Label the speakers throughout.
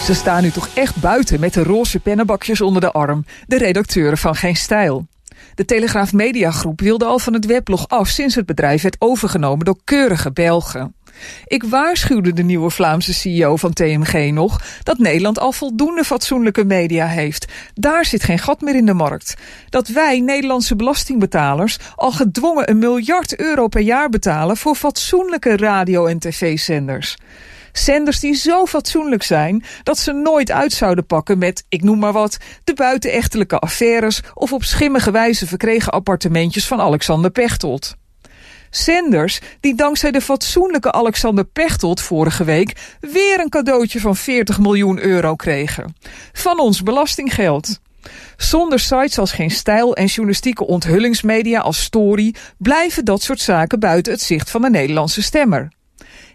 Speaker 1: Ze staan nu toch echt buiten met de roze pennenbakjes onder de arm, de redacteuren van Geen Stijl. De Telegraaf Mediagroep wilde al van het weblog af sinds het bedrijf werd overgenomen door keurige Belgen. Ik waarschuwde de nieuwe Vlaamse CEO van TMG nog dat Nederland al voldoende fatsoenlijke media heeft. Daar zit geen gat meer in de markt. Dat wij, Nederlandse belastingbetalers, al gedwongen een miljard euro per jaar betalen voor fatsoenlijke radio- en tv-zenders. Zenders die zo fatsoenlijk zijn dat ze nooit uit zouden pakken met, ik noem maar wat, de buitenechtelijke affaires of op schimmige wijze verkregen appartementjes van Alexander Pechtold. Zenders die dankzij de fatsoenlijke Alexander Pechtold vorige week weer een cadeautje van 40 miljoen euro kregen. Van ons belastinggeld. Zonder sites als Geen Stijl en journalistieke onthullingsmedia als Story blijven dat soort zaken buiten het zicht van de Nederlandse stemmer.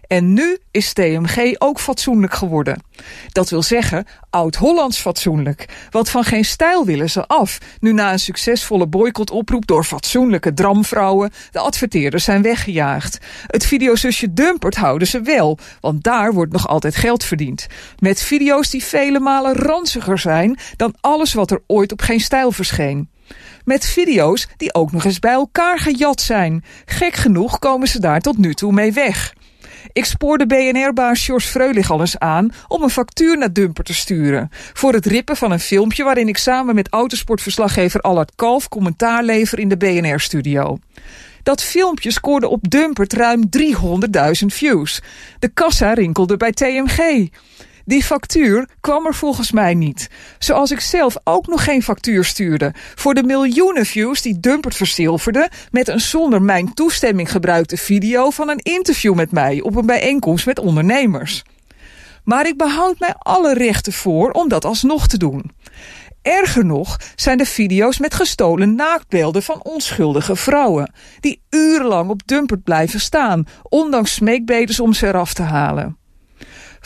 Speaker 1: En nu is TMG ook fatsoenlijk geworden. Dat wil zeggen, oud-Hollands fatsoenlijk. Want van geen stijl willen ze af. Nu na een succesvolle boycottoproep door fatsoenlijke dramvrouwen de adverteerders zijn weggejaagd. Het videozusje Dumpert houden ze wel, want daar wordt nog altijd geld verdiend. Met video's die vele malen ranziger zijn dan alles wat er ooit op geen stijl verscheen. Met video's die ook nog eens bij elkaar gejat zijn. Gek genoeg komen ze daar tot nu toe mee weg. Ik spoorde BNR-baas George Freulich al eens aan om een factuur naar Dumper te sturen. Voor het rippen van een filmpje waarin ik samen met autosportverslaggever Allard Kalf commentaar lever in de BNR-studio. Dat filmpje scoorde op Dumpert ruim 300.000 views. De kassa rinkelde bij TMG. Die factuur kwam er volgens mij niet. Zoals ik zelf ook nog geen factuur stuurde voor de miljoenen views die Dumpert verzilverde met een zonder mijn toestemming gebruikte video van een interview met mij op een bijeenkomst met ondernemers. Maar ik behoud mij alle rechten voor om dat alsnog te doen. Erger nog zijn de video's met gestolen naaktbeelden van onschuldige vrouwen, die urenlang op Dumpert blijven staan, ondanks smeekbedes om ze eraf te halen.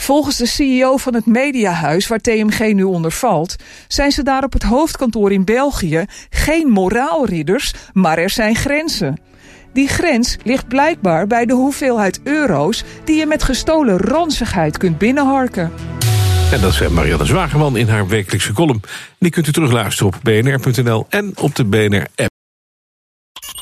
Speaker 1: Volgens de CEO van het mediahuis waar TMG nu onder valt, zijn ze daar op het hoofdkantoor in België geen moraalridders, maar er zijn grenzen. Die grens ligt blijkbaar bij de hoeveelheid euro's die je met gestolen ranzigheid kunt binnenharken.
Speaker 2: En dat zei Marianne Zwageman in haar wekelijkse column. Die kunt u terugluisteren op bnr.nl en op de BNR-app.